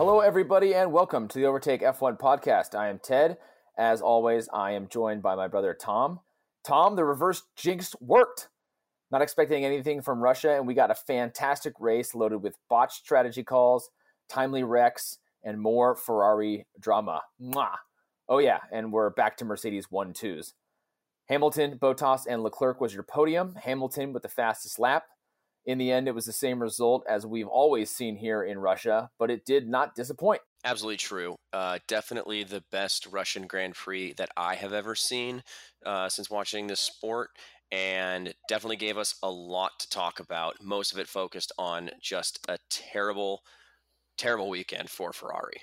Hello, everybody, and welcome to the Overtake F1 podcast. I am Ted. As always, I am joined by my brother Tom. Tom, the reverse jinx worked. Not expecting anything from Russia, and we got a fantastic race loaded with botched strategy calls, timely wrecks, and more Ferrari drama. Mwah. Oh, yeah, and we're back to Mercedes 1 2s. Hamilton, Bottas, and Leclerc was your podium. Hamilton with the fastest lap. In the end, it was the same result as we've always seen here in Russia, but it did not disappoint. Absolutely true. Uh, definitely the best Russian Grand Prix that I have ever seen uh, since watching this sport, and definitely gave us a lot to talk about. Most of it focused on just a terrible, terrible weekend for Ferrari.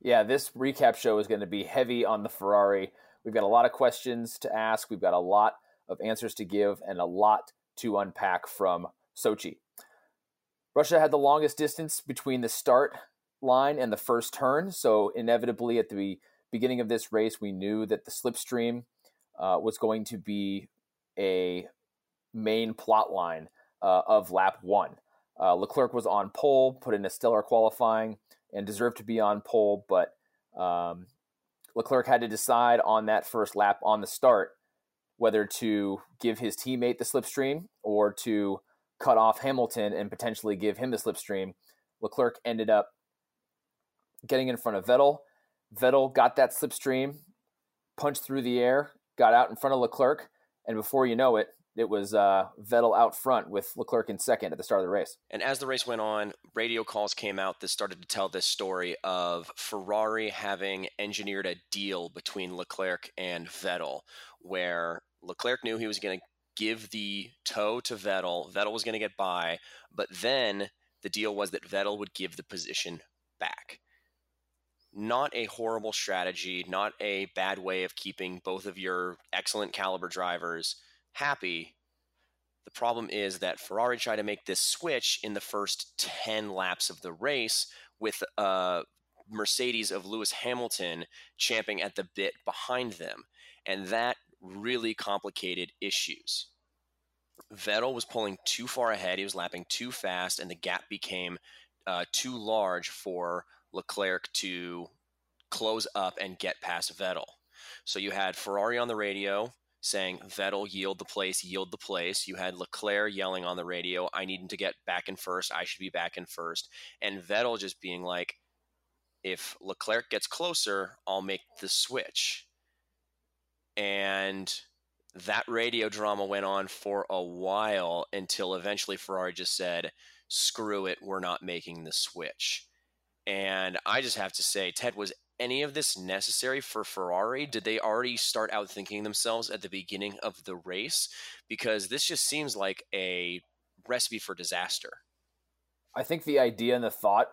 Yeah, this recap show is going to be heavy on the Ferrari. We've got a lot of questions to ask, we've got a lot of answers to give, and a lot to unpack from Sochi. Russia had the longest distance between the start line and the first turn, so inevitably at the beginning of this race, we knew that the slipstream uh, was going to be a main plot line uh, of lap one. Uh, Leclerc was on pole, put in a stellar qualifying, and deserved to be on pole, but um, Leclerc had to decide on that first lap on the start whether to give his teammate the slipstream or to cut off Hamilton and potentially give him the slipstream. Leclerc ended up getting in front of Vettel. Vettel got that slipstream, punched through the air, got out in front of Leclerc, and before you know it, it was uh, Vettel out front with Leclerc in second at the start of the race. And as the race went on, radio calls came out that started to tell this story of Ferrari having engineered a deal between Leclerc and Vettel, where Leclerc knew he was going to give the toe to Vettel. Vettel was going to get by, but then the deal was that Vettel would give the position back. Not a horrible strategy, not a bad way of keeping both of your excellent caliber drivers happy. The problem is that Ferrari tried to make this switch in the first 10 laps of the race with uh, Mercedes of Lewis Hamilton champing at the bit behind them. And that really complicated issues. Vettel was pulling too far ahead. He was lapping too fast, and the gap became uh, too large for Leclerc to close up and get past Vettel. So you had Ferrari on the radio saying, Vettel, yield the place, yield the place. You had Leclerc yelling on the radio, I need to get back in first. I should be back in first. And Vettel just being like, if Leclerc gets closer, I'll make the switch and that radio drama went on for a while until eventually Ferrari just said, screw it, we're not making the switch. And I just have to say, Ted, was any of this necessary for Ferrari? Did they already start out thinking themselves at the beginning of the race? Because this just seems like a recipe for disaster. I think the idea and the thought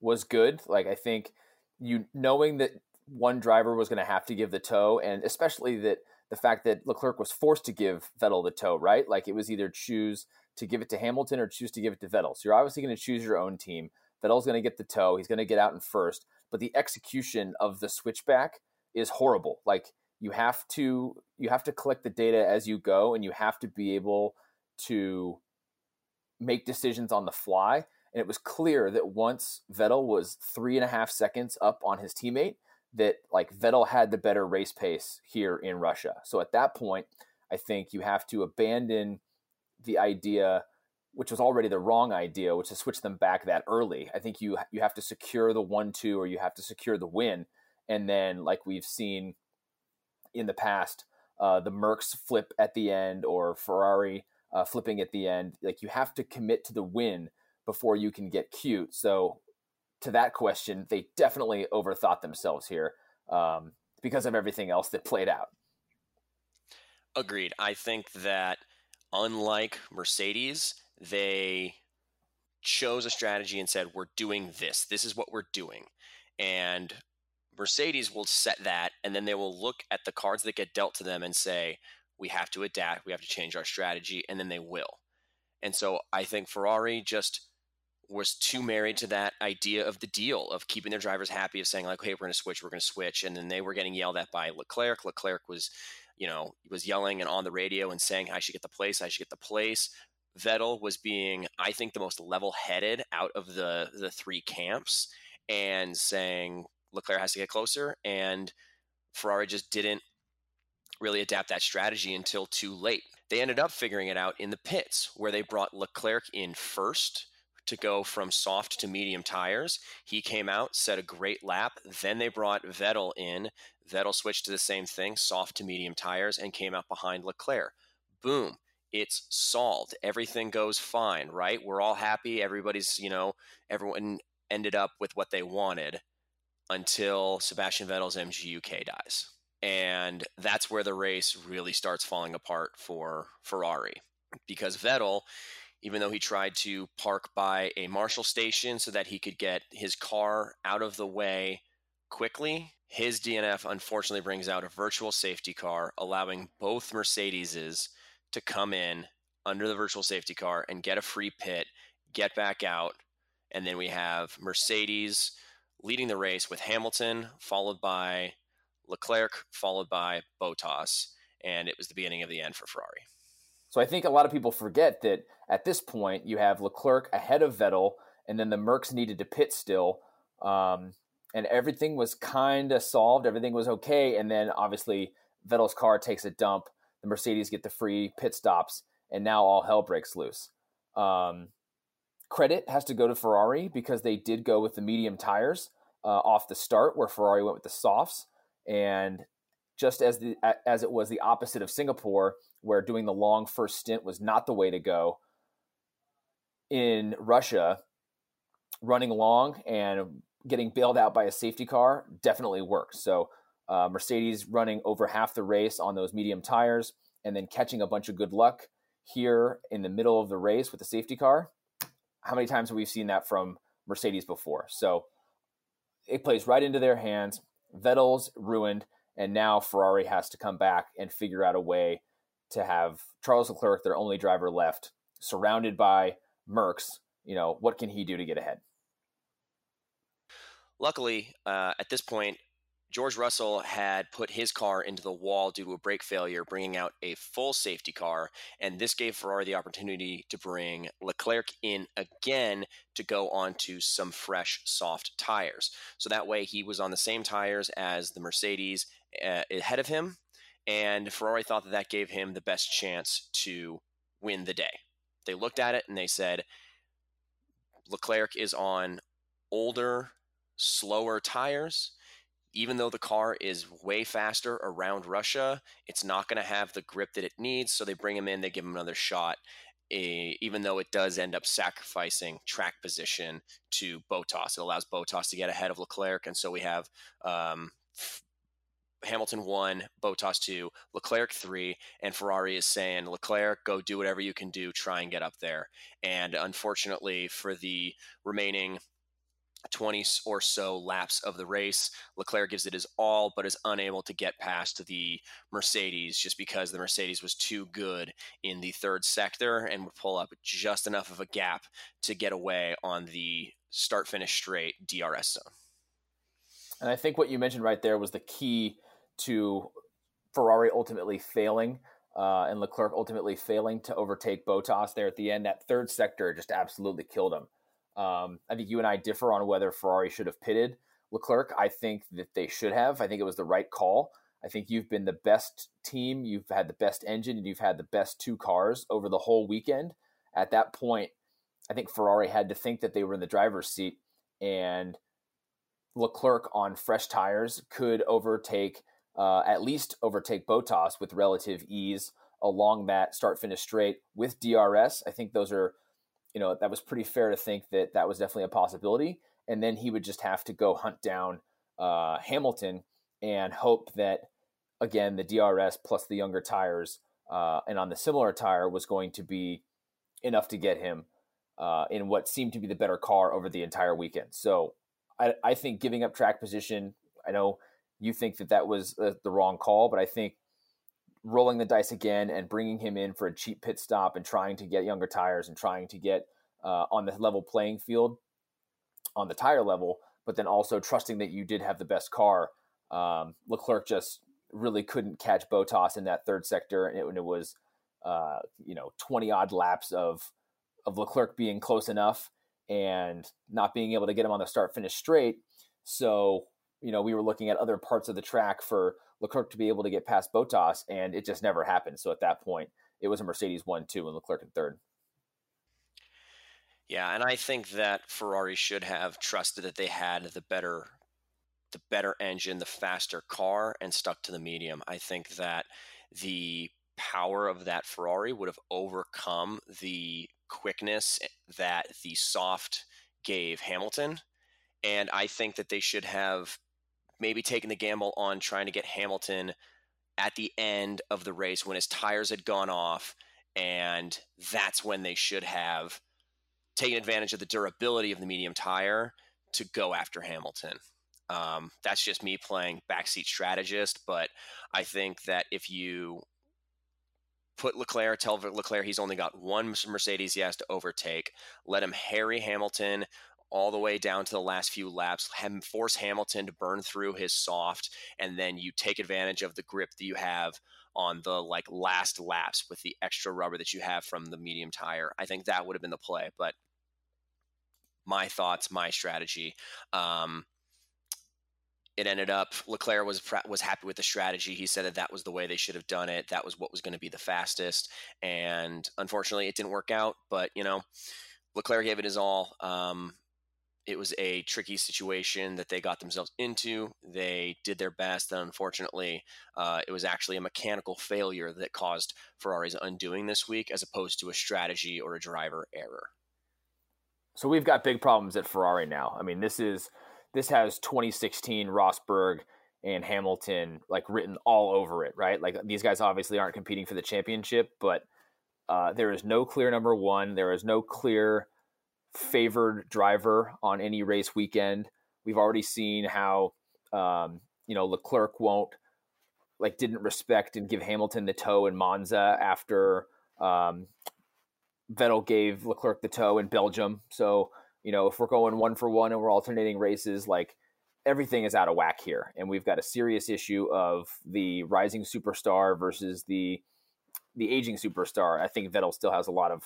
was good. Like, I think you knowing that one driver was going to have to give the toe, and especially that the fact that Leclerc was forced to give Vettel the toe, right? Like it was either choose to give it to Hamilton or choose to give it to Vettel. So you're obviously going to choose your own team. Vettel's going to get the toe. He's going to get out in first, but the execution of the switchback is horrible. Like you have to you have to collect the data as you go, and you have to be able to make decisions on the fly. And it was clear that once Vettel was three and a half seconds up on his teammate, that like Vettel had the better race pace here in Russia. So at that point, I think you have to abandon the idea, which was already the wrong idea, which is switch them back that early. I think you you have to secure the one two or you have to secure the win, and then like we've seen in the past, uh, the Mercs flip at the end or Ferrari uh, flipping at the end. Like you have to commit to the win before you can get cute. So to that question, they definitely overthought themselves here um, because of everything else that played out. Agreed. I think that unlike Mercedes, they chose a strategy and said, We're doing this. This is what we're doing. And Mercedes will set that, and then they will look at the cards that get dealt to them and say, We have to adapt. We have to change our strategy. And then they will. And so I think Ferrari just was too married to that idea of the deal of keeping their drivers happy of saying like hey we're going to switch we're going to switch and then they were getting yelled at by leclerc leclerc was you know was yelling and on the radio and saying i should get the place i should get the place vettel was being i think the most level-headed out of the the three camps and saying Leclerc has to get closer. And Ferrari just didn't really adapt that strategy until too late. They ended up figuring it out in the pits, where they brought Leclerc in first to go from soft to medium tires. He came out, set a great lap. Then they brought Vettel in. Vettel switched to the same thing, soft to medium tires, and came out behind Leclerc. Boom. It's solved. Everything goes fine, right? We're all happy. Everybody's, you know, everyone ended up with what they wanted until Sebastian Vettel's MGUK dies. And that's where the race really starts falling apart for Ferrari because Vettel, even though he tried to park by a Marshall station so that he could get his car out of the way quickly, his DNF unfortunately brings out a virtual safety car, allowing both Mercedeses to come in under the virtual safety car and get a free pit, get back out. And then we have Mercedes leading the race with Hamilton, followed by Leclerc, followed by Bottas. And it was the beginning of the end for Ferrari. So I think a lot of people forget that at this point you have Leclerc ahead of Vettel, and then the Mercs needed to pit still. Um, and everything was kind of solved. Everything was okay. And then obviously Vettel's car takes a dump. The Mercedes get the free pit stops, and now all hell breaks loose. Um, credit has to go to Ferrari because they did go with the medium tires uh, off the start, where Ferrari went with the softs. And just as the as it was the opposite of Singapore, where doing the long first stint was not the way to go. In Russia, running long and getting bailed out by a safety car definitely works. So uh, Mercedes running over half the race on those medium tires, and then catching a bunch of good luck here in the middle of the race with the safety car. How many times have we seen that from Mercedes before? So it plays right into their hands. Vettel's ruined, and now Ferrari has to come back and figure out a way to have Charles Leclerc, their only driver left, surrounded by Mercs. You know, what can he do to get ahead? Luckily, uh, at this point, George Russell had put his car into the wall due to a brake failure, bringing out a full safety car. And this gave Ferrari the opportunity to bring Leclerc in again to go onto some fresh, soft tires. So that way he was on the same tires as the Mercedes uh, ahead of him. And Ferrari thought that that gave him the best chance to win the day. They looked at it and they said, Leclerc is on older, slower tires even though the car is way faster around Russia, it's not going to have the grip that it needs. So they bring him in, they give him another shot, a, even though it does end up sacrificing track position to Bottas. It allows Bottas to get ahead of Leclerc. And so we have um, Hamilton one, Bottas two, Leclerc three, and Ferrari is saying, Leclerc, go do whatever you can do, try and get up there. And unfortunately, for the remaining 20 or so laps of the race. Leclerc gives it his all, but is unable to get past the Mercedes just because the Mercedes was too good in the third sector and would pull up just enough of a gap to get away on the start finish straight DRS zone. And I think what you mentioned right there was the key to Ferrari ultimately failing. Uh, and Leclerc ultimately failing to overtake Bottas there at the end. That third sector just absolutely killed him. Um, I think you and I differ on whether Ferrari should have pitted Leclerc. I think that they should have. I think it was the right call. I think you've been the best team, you've had the best engine, and you've had the best two cars over the whole weekend. At that point, I think Ferrari had to think that they were in the driver's seat, and Leclerc on fresh tires could overtake, uh, at least overtake Bottas with relative ease along that start finish straight with DRS. I think those are you know, that was pretty fair to think that that was definitely a possibility. And then he would just have to go hunt down uh, Hamilton and hope that, again, the DRS plus the younger tires uh, and on the similar tire was going to be enough to get him uh, in what seemed to be the better car over the entire weekend. So I, I think giving up track position, I know you think that that was the wrong call, but I think rolling the dice again and bringing him in for a cheap pit stop and trying to get younger tires and trying to get uh, on the level playing field on the tire level, but then also trusting that you did have the best car. Um, Leclerc just really couldn't catch Bottas in that third sector, and it, and it was uh, you know twenty odd laps of of Leclerc being close enough, and not being able to get him on the start finish straight. So, you know, we were looking at other parts of the track for Leclerc to be able to get past Bottas, and it just never happened. So at that point, it was a Mercedes 1 2 and Leclerc in third. Yeah, and I think that Ferrari should have trusted that they had the better the better engine, the faster car and stuck to the medium. I think that the power of that Ferrari would have overcome the quickness that the soft gave Hamilton. And I think that they should have maybe taken the gamble on trying to get Hamilton at the end of the race when his tires had gone off. And that's when they should have taken advantage of the durability of the medium tire to go after Hamilton. Um, that's just me playing backseat strategist, but I think that if you put Leclerc, tell Leclerc he's only got one Mercedes he has to overtake. Let him harry Hamilton all the way down to the last few laps, force Hamilton to burn through his soft, and then you take advantage of the grip that you have on the like last laps with the extra rubber that you have from the medium tire. I think that would have been the play, but my thoughts, my strategy. Um, it ended up Leclerc was was happy with the strategy. He said that that was the way they should have done it. That was what was going to be the fastest. And unfortunately, it didn't work out. But you know, Leclerc gave it his all. Um, it was a tricky situation that they got themselves into. They did their best, and unfortunately, uh, it was actually a mechanical failure that caused Ferrari's undoing this week, as opposed to a strategy or a driver error. So we've got big problems at Ferrari now. I mean, this is this has 2016 Rosberg and Hamilton like written all over it, right? Like these guys obviously aren't competing for the championship, but uh, there is no clear number one. There is no clear favored driver on any race weekend. We've already seen how um, you know Leclerc won't like didn't respect and give Hamilton the toe in Monza after um, Vettel gave Leclerc the toe in Belgium. So you know, if we're going one for one and we're alternating races, like everything is out of whack here. And we've got a serious issue of the rising superstar versus the the aging superstar. I think Vettel still has a lot of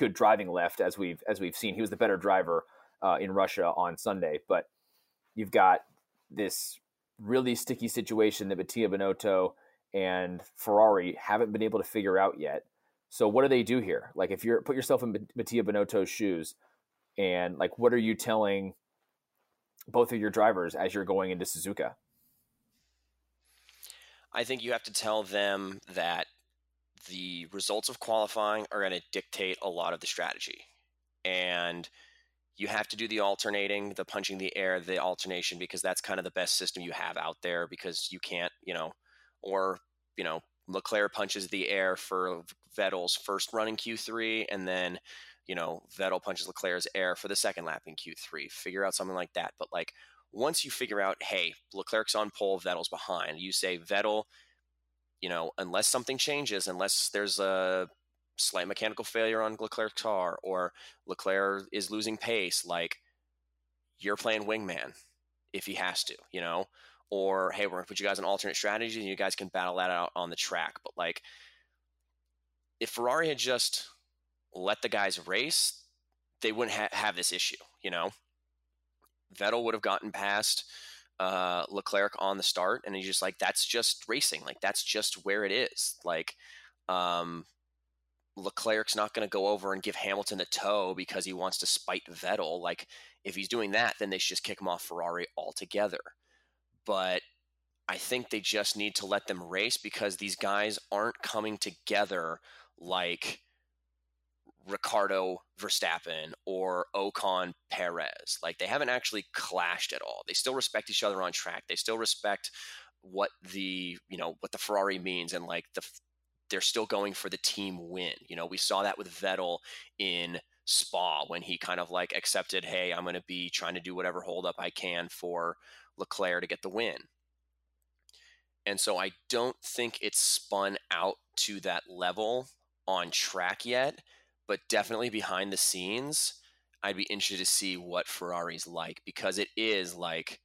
good driving left, as we've as we've seen. He was the better driver uh, in Russia on Sunday, but you've got this really sticky situation that Mattia Binotto and Ferrari haven't been able to figure out yet. So what do they do here? Like if you're put yourself in Mattia Binotto's shoes, and like what are you telling both of your drivers as you're going into Suzuka? I think you have to tell them that the results of qualifying are going to dictate a lot of the strategy. And you have to do the alternating, the punching the air, the alternation, because that's kind of the best system you have out there because you can't, you know, or, you know, Leclerc punches the air for Vettel's first run in Q3 and then you know, Vettel punches Leclerc's air for the second lap in Q3. Figure out something like that. But like once you figure out, hey, Leclerc's on pole, Vettel's behind, you say Vettel, you know, unless something changes, unless there's a slight mechanical failure on Leclerc's car or Leclerc is losing pace, like you're playing wingman if he has to, you know, or hey, we're gonna put you guys on alternate strategies and you guys can battle that out on the track. But like, if Ferrari had just let the guys race, they wouldn't ha- have this issue. You know, Vettel would have gotten past uh, Leclerc on the start, and he's just like, that's just racing. Like that's just where it is. Like, um, Leclerc's not going to go over and give Hamilton the toe because he wants to spite Vettel. Like, if he's doing that, then they should just kick him off Ferrari altogether. But I think they just need to let them race because these guys aren't coming together like Ricciardo Verstappen or Ocon Perez. Like they haven't actually clashed at all. They still respect each other on track. They still respect what the you know what the Ferrari means and like the they're still going for the team win. You know, we saw that with Vettel in Spa when he kind of like accepted, hey, I'm going to be trying to do whatever holdup I can for Leclerc to get the win. And so I don't think it's spun out to that level on track yet but definitely behind the scenes, I'd be interested to see what Ferrari's like because it is like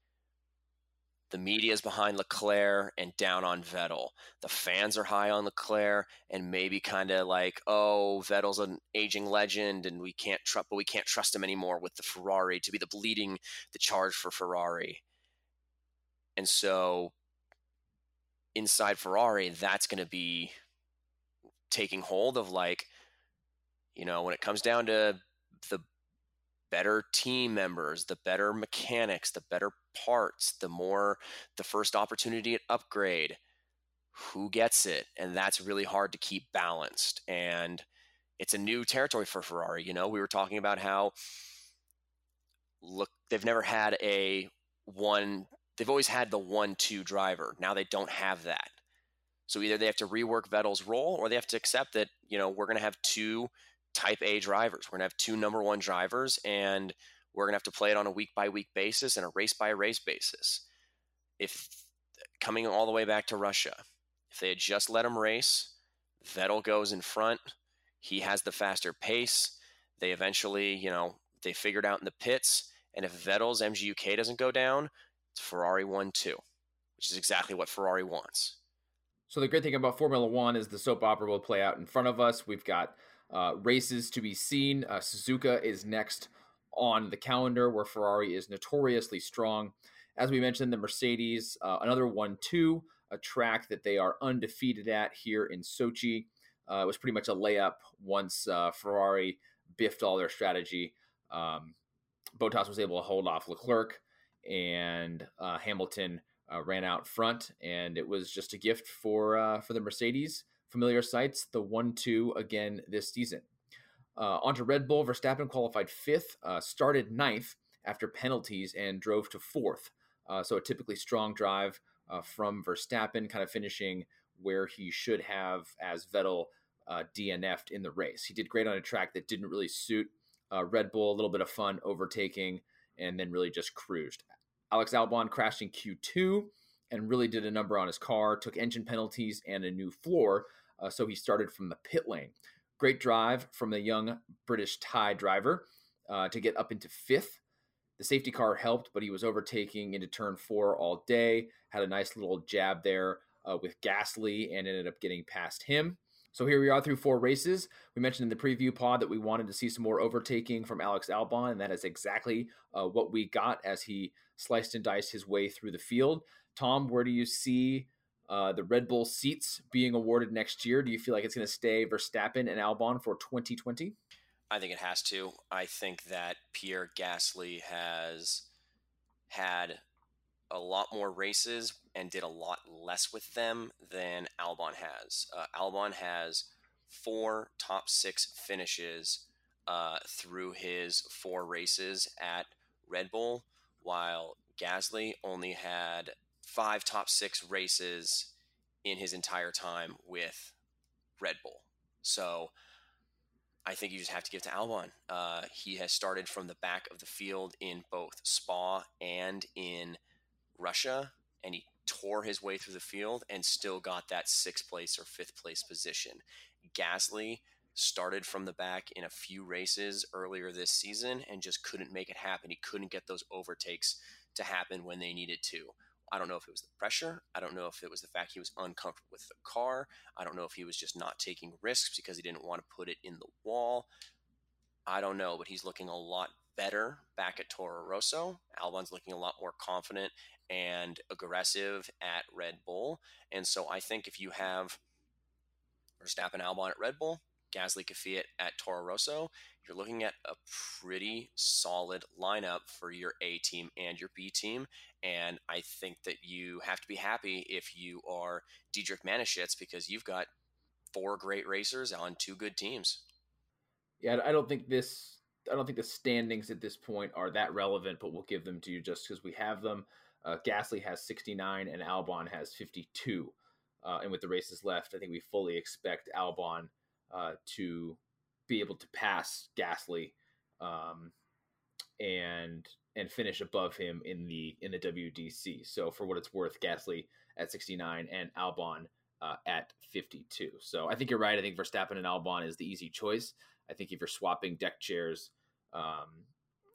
the media is behind Leclerc and down on Vettel. The fans are high on Leclerc and maybe kind of like, oh, Vettel's an aging legend and we can't trust, but we can't trust him anymore with the Ferrari to be the leading the charge for Ferrari. And so inside Ferrari, that's going to be taking hold of like, you know, when it comes down to the better team members, the better mechanics, the better parts, the more the first opportunity at upgrade, who gets it? And that's really hard to keep balanced. And it's a new territory for Ferrari. You know, we were talking about how look, they've never had a one, they've always had the one two driver. Now they don't have that. So either they have to rework Vettel's role or they have to accept that, you know, we're going to have two type A drivers. We're going to have two number one drivers, and we're going to have to play it on a week by week basis and a race by race basis. If coming all the way back to Russia, if they had just let him race, Vettel goes in front. He has the faster pace. They eventually, you know, they figured out in the pits. And if Vettel's MGUK doesn't go down, it's Ferrari 1 2, which is exactly what Ferrari wants. So the great thing about Formula One is the soap opera will play out in front of us. We've got uh, races to be seen. Uh, Suzuka is next on the calendar, where Ferrari is notoriously strong. As we mentioned, the Mercedes, uh, another 1 2, a track that they are undefeated at here in Sochi. Uh, it was pretty much a layup once uh, Ferrari biffed all their strategy. Um, Bottas was able to hold off Leclerc, and uh, Hamilton ran out front, and it was just a gift for for the Mercedes familiar sights, the 1 2 again this season. Uh, onto Red Bull, Verstappen qualified fifth, uh, started ninth after penalties, and drove to fourth. Uh, so a typically strong drive uh, from Verstappen, kind of finishing where he should have as Vettel uh, DNF'd in the race. He did great on a track that didn't really suit uh, Red Bull, a little bit of fun overtaking, and then really just cruised. Alex Albon crashed in Q2 and really did a number on his car, took engine penalties and a new floor, uh, so he started from the pit lane. Great drive from the young British Thai driver uh, to get up into fifth. The safety car helped, but he was overtaking into turn four all day. Had a nice little jab there uh, with Gasly and ended up getting past him. So here we are through four races. We mentioned in the preview pod that we wanted to see some more overtaking from Alex Albon, and that is exactly uh, what we got as he sliced and diced his way through the field. Tom, where do you see uh, the Red Bull seats being awarded next year? Do you feel like it's going to stay Verstappen and Albon for 2020? I think it has to. I think that Pierre Gasly has had a lot more races and did a lot less with them than Albon has. Uh, Albon has four top six finishes uh, through his four races at Red Bull, while Gasly only had five top six races in his entire time with Red Bull. So I think you just have to give to Albon. Uh, he has started from the back of the field in both Spa and in Russia, and he tore his way through the field and still got that sixth place or fifth place position. Gasly started from the back in a few races earlier this season and just couldn't make it happen. He couldn't get those overtakes to happen when they needed to. I don't know if it was the pressure. I don't know if it was the fact he was uncomfortable with the car. I don't know if he was just not taking risks because he didn't want to put it in the wall. I don't know, but he's looking a lot better back at Toro Rosso. Albon's looking a lot more confident and aggressive at Red Bull. And so I think if you have Verstappen Albon at Red Bull, Gasly Kvyat at Toro Rosso, you're looking at a pretty solid lineup for your A team and your B team. And I think that you have to be happy if you are Dietrich Mateschitz because you've got four great racers on two good teams. Yeah, I don't think this. I don't think the standings at this point are that relevant, but we'll give them to you just because we have them. Uh, Gasly has 69 and Albon has 52. Uh, and with the races left, I think we fully expect Albon uh, to be able to pass Gasly um, and and finish above him in the in the WDC. So for what it's worth, Gasly at 69 and Albon uh, at 52. So I think you're right. I think Verstappen and Albon is the easy choice. I think if you're swapping deck chairs, um,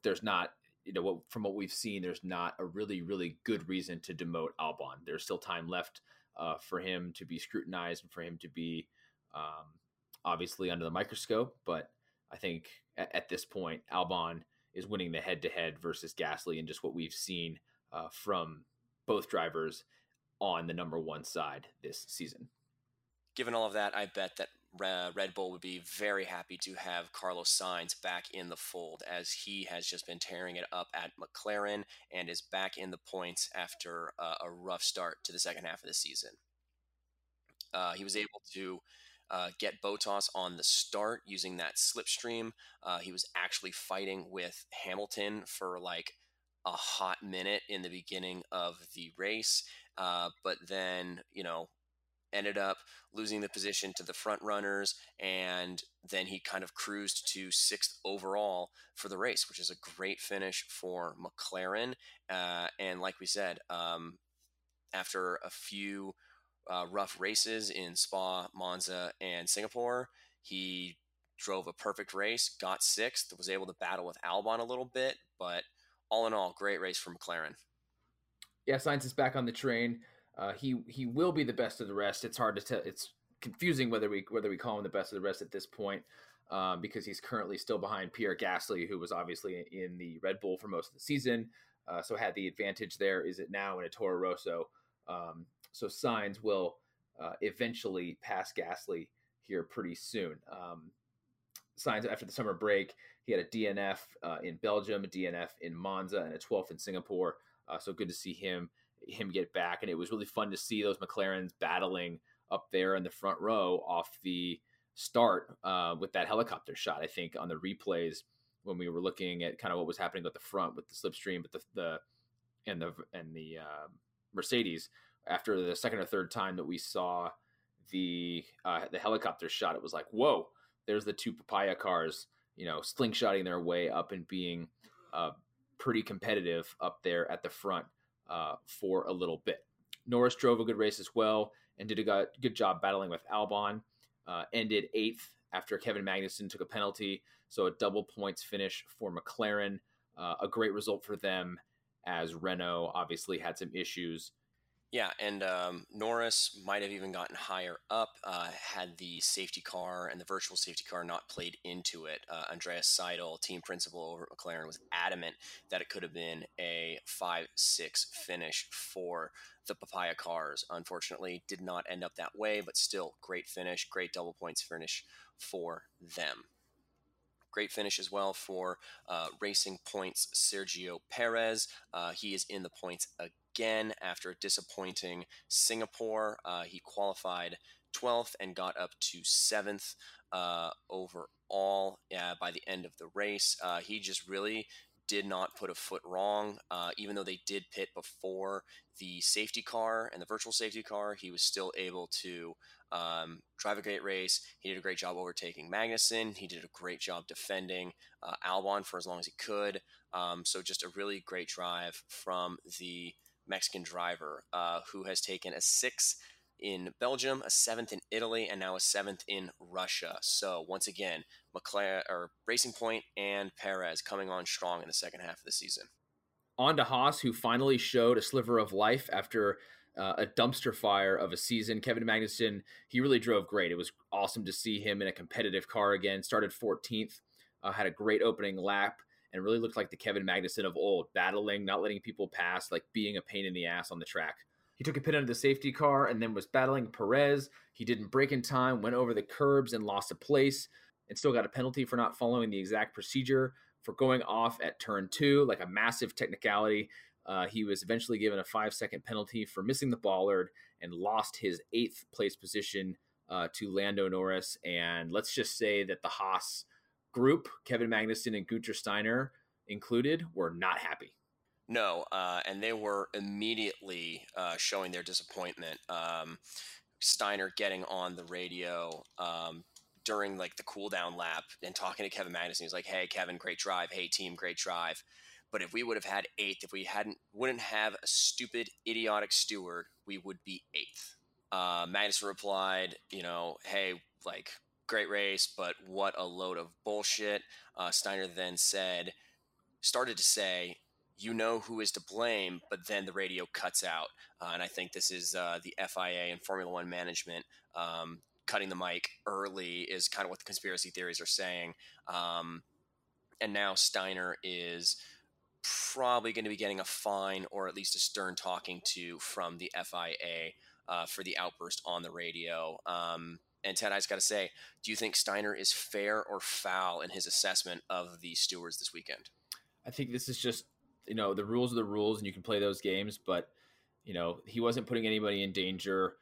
there's not you know, from what we've seen, there's not a really, really good reason to demote Albon. There's still time left uh, for him to be scrutinized and for him to be um, obviously under the microscope. But I think at, at this point, Albon is winning the head to head versus Gasly and just what we've seen uh, from both drivers on the number one side this season. Given all of that, I bet that Red Bull would be very happy to have Carlos Sainz back in the fold as he has just been tearing it up at McLaren and is back in the points after uh, a rough start to the second half of the season. Uh, he was able to uh, get Bottas on the start using that slipstream. Uh, he was actually fighting with Hamilton for like a hot minute in the beginning of the race, uh, but then, you know, ended up losing the position to the front runners, and then he kind of cruised to sixth overall for the race, which is a great finish for McLaren. Uh, and like we said, um, after a few uh, rough races in Spa, Monza, and Singapore, he drove a perfect race, got sixth, was able to battle with Albon a little bit, but all in all, great race for McLaren. Yeah, Sainz is back on the train. Uh, he he will be the best of the rest. It's hard to tell. It's confusing whether we whether we call him the best of the rest at this point um, because he's currently still behind Pierre Gasly, who was obviously in the Red Bull for most of the season, uh, so had the advantage there. Is it now in a Toro Rosso? Um, so Sainz will uh, eventually pass Gasly here pretty soon. Um, Sainz after the summer break, he had a DNF uh, in Belgium, a DNF in Monza, and a 12th in Singapore. Uh, so good to see him him get back, and it was really fun to see those McLarens battling up there in the front row off the start uh, with that helicopter shot. I think on the replays when we were looking at kind of what was happening at the front with the slipstream, but the the and the and the uh, Mercedes after the second or third time that we saw the uh, the helicopter shot, it was like, whoa, there's the two papaya cars, you know, slingshotting their way up and being uh, pretty competitive up there at the front uh, for a little bit. Norris drove a good race as well and did a good job battling with Albon. Uh, ended eighth after Kevin Magnussen took a penalty, so a double points finish for McLaren. Uh, a great result for them as Renault obviously had some issues yeah, and um, Norris might have even gotten higher up uh, had the safety car and the virtual safety car not played into it. Uh, Andreas Seidl, team principal over at McLaren, was adamant that it could have been a 5 6 finish for the Papaya cars. Unfortunately, did not end up that way, but still great finish, great double points finish for them. Great finish as well for uh, Racing Points Sergio Perez. Uh, he is in the points again after a disappointing Singapore. Uh, he qualified 12th and got up to 7th uh, overall uh, by the end of the race. Uh, he just really did not put a foot wrong. Uh, even though they did pit before the safety car and the virtual safety car, he was still able to um, drive a great race. He did a great job overtaking Magnussen. He did a great job defending uh, Albon for as long as he could. Um, so just a really great drive from the Mexican driver uh, who has taken a sixth in Belgium, a seventh in Italy, and now a seventh in Russia. So once again, McLaren or Racing Point and Perez coming on strong in the second half of the season. On to Haas, who finally showed a sliver of life after uh, a dumpster fire of a season. Kevin Magnussen, he really drove great. It was awesome to see him in a competitive car again. Started 14th, uh, had a great opening lap and really looked like the Kevin Magnussen of old, battling, not letting people pass, like being a pain in the ass on the track. He took a pit under the safety car and then was battling Perez. He didn't brake in time, went over the curbs and lost a place, and still got a penalty for not following the exact procedure for going off at turn two, like a massive technicality. Uh, he was eventually given a five second penalty for missing the bollard and lost his eighth place position uh, to Lando Norris. And let's just say that the Haas group, Kevin Magnussen and Gunther Steiner included, were not happy. No, uh, and they were immediately uh, showing their disappointment. Um, Steiner getting on the radio um, during like the cool down lap and talking to Kevin Magnussen. He's like, "Hey, Kevin, great drive. Hey, team, great drive." But if we would have had eighth, if we hadn't, wouldn't have a stupid, idiotic steward, we would be eighth. Uh, replied, "You know, hey, like great race, but what a load of bullshit. Uh, Steiner then said, started to say, you know who is to blame, but then the radio cuts out. Uh, and I think this is uh, the FIA and Formula One management um, cutting the mic early is kind of what the conspiracy theories are saying. Um, and now Steiner is probably going to be getting a fine or at least a stern talking to from the FIA uh, for the outburst on the radio. Um, and Ted, I just got to say, do you think Steiner is fair or foul in his assessment of the stewards this weekend? I think this is just you know the rules are the rules, and you can play those games, but you know he wasn't putting anybody in danger.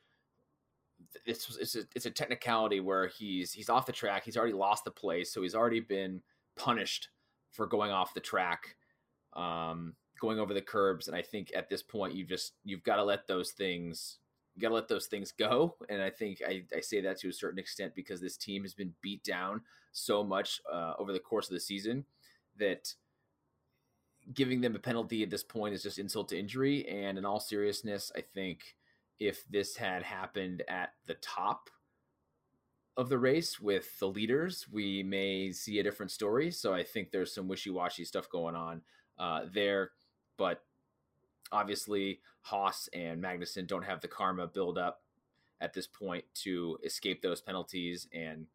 It's it's a, it's a technicality where he's he's off the track. He's already lost the place, so he's already been punished for going off the track, um, going over the curbs. And I think at this point, you just you've got to let those things you got to let those things go. And I think I, I, say that to a certain extent because this team has been beat down so much uh, over the course of the season that giving them a penalty at this point is just insult to injury. And in all seriousness, I think if this had happened at the top of the race with the leaders, we may see a different story. So I think there's some wishy washy stuff going on uh, there. But obviously, Haas and Magnussen don't have the karma build up at this point to escape those penalties and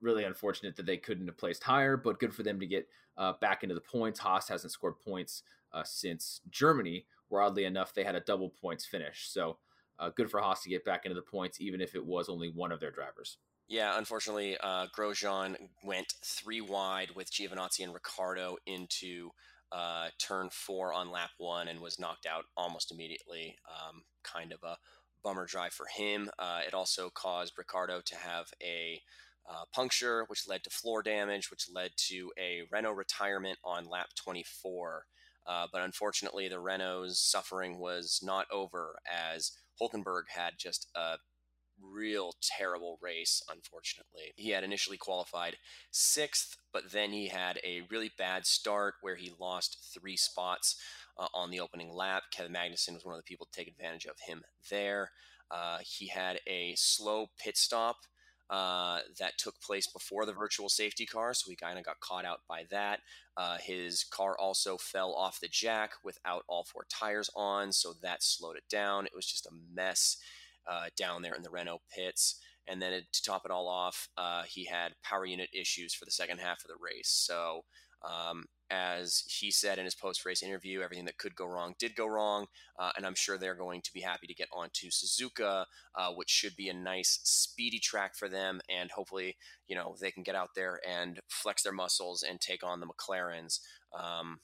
really unfortunate that they couldn't have placed higher, but good for them to get uh, back into the points. Haas hasn't scored points uh, since Germany, where oddly enough they had a double points finish. So uh, good for Haas to get back into the points, even if it was only one of their drivers. Yeah, unfortunately, uh, Grosjean went three wide with Giovinazzi and Ricciardo into uh, turn four on lap one and was knocked out almost immediately. Um, kind of a bummer drive for him. Uh, it also caused Ricciardo to have a uh, puncture, which led to floor damage, which led to a Renault retirement on lap 24. Uh, but unfortunately, the Renault's suffering was not over as Hulkenberg had just a real terrible race, unfortunately. He had initially qualified sixth, but then he had a really bad start where he lost three spots uh, on the opening lap. Kevin Magnussen was one of the people to take advantage of him there. Uh, he had a slow pit stop uh, that took place before the virtual safety car, so he kind of got caught out by that. Uh, his car also fell off the jack without all four tires on, so that slowed it down. It was just a mess uh, down there in the Renault pits. And then to top it all off, uh, he had power unit issues for the second half of the race. So um, as he said in his post race interview, everything that could go wrong did go wrong. Uh, and I'm sure they're going to be happy to get onto Suzuka, uh, which should be a nice, speedy track for them. And hopefully, you know, they can get out there and flex their muscles and take on the McLarens. Um,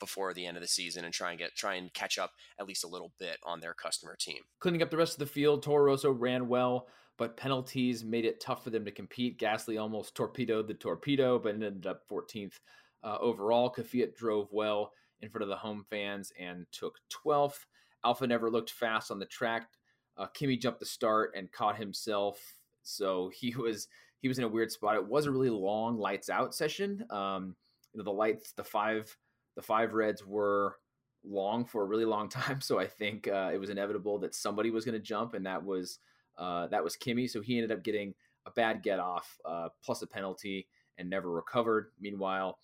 before the end of the season and try and get try and catch up at least a little bit on their customer team. Cleaning up the rest of the field, Toro Rosso ran well, but penalties made it tough for them to compete. Gasly almost torpedoed the torpedo, but ended up 14th uh, overall, Kvyat drove well in front of the home fans and took 12th. Alfa never looked fast on the track. Uh, jumped the start and caught himself, so he was he was in a weird spot. It was a really long lights out session. Um, you know, the lights, the five the five reds were long for a really long time, so I think uh, it was inevitable that somebody was going to jump, and that was uh, that was Kimi. So he ended up getting a bad get off uh, plus a penalty and never recovered. Meanwhile,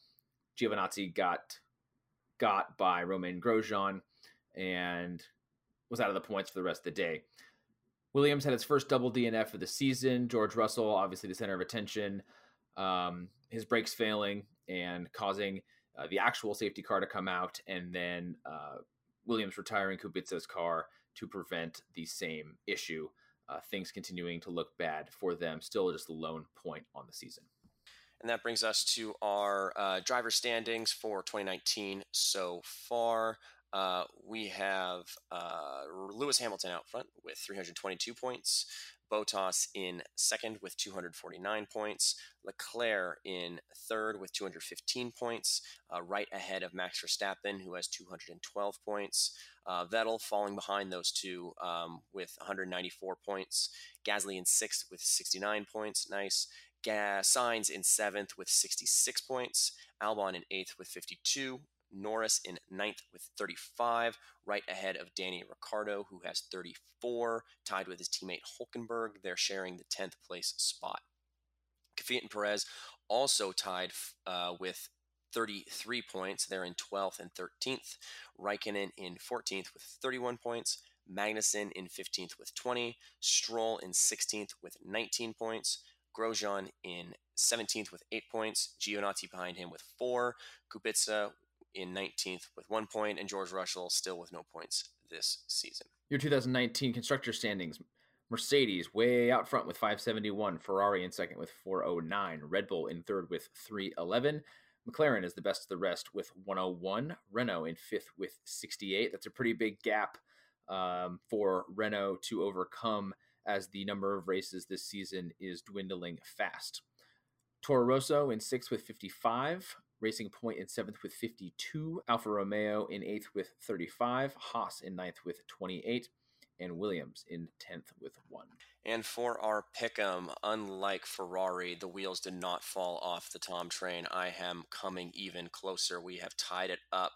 Giovinazzi got got by Romain Grosjean and was out of the points for the rest of the day. Williams had his first double DNF of the season. George Russell, obviously the center of attention, um, his brakes failing and causing uh, the actual safety car to come out, and then uh, Williams retiring Kubica's car to prevent the same issue. Uh, things continuing to look bad for them. Still, just a lone point on the season. And that brings us to our uh, driver standings for 2019 so far. Uh, we have uh, Lewis Hamilton out front with 322 points, Bottas in second with 249 points, Leclerc in third with 215 points, uh, right ahead of Max Verstappen, who has 212 points. Uh, Vettel falling behind those two um, with 194 points. Gasly in sixth with 69 points. Nice. Sainz in seventh with 66 points, Albon in eighth with 52, Norris in ninth with 35, right ahead of Danny Ricciardo, who has 34, tied with his teammate Hulkenberg. They're sharing the 10th place spot. Kvyat and Perez also tied uh, with 33 points. They're in 12th and 13th. Raikkonen in 14th with 31 points. Magnussen in 15th with 20. Stroll in 16th with 19 points. Grosjean in 17th with 8 points. Giovinazzi behind him with 4. Kubica in 19th with 1. And George Russell still with no points this season. Your 2019 constructor standings Mercedes way out front with 571, Ferrari in second with 409, Red Bull in third with 311. McLaren is the best of the rest with 101. Renault in fifth with 68. That's a pretty big gap um, for Renault to overcome as the number of races this season is dwindling fast. Toro Rosso in sixth with 55. Racing Point in seventh with 52. Alfa Romeo in eighth with 35. Haas in ninth with 28 and Williams in 10th with one. And for our pick'em, unlike Ferrari, the wheels did not fall off the Tom train. I am coming even closer. We have tied it up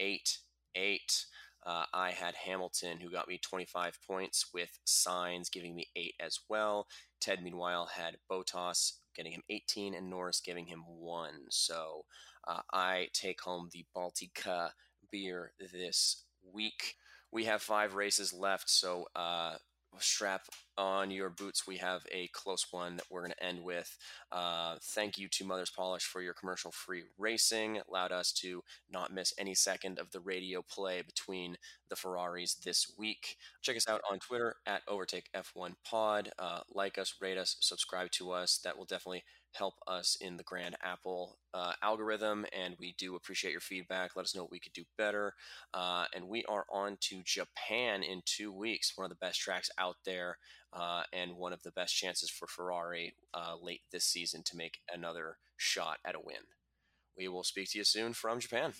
8 8. Uh, I had Hamilton, who got me 25 points, with Sainz giving me 8 as well. Ted, meanwhile, had Bottas getting him 18 and Norris giving him 1. So uh, I take home the Baltika beer this week we have five races left, so uh, strap on your boots. We have a close one that we're going to end with. Uh, thank you to Mother's Polish for your commercial free racing. It Allowed us to not miss any second of the radio play between the Ferraris this week. Check us out on Twitter at Overtake F1 Pod. Uh, like us, rate us, subscribe to us. That will definitely help us in the Grand Apple uh, algorithm, and we do appreciate your feedback. Let us know what we could do better. Uh, and we are on to Japan in two weeks, one of the best tracks out there, uh, and one of the best chances for Ferrari uh, late this season to make another shot at a win. We will speak to you soon from Japan.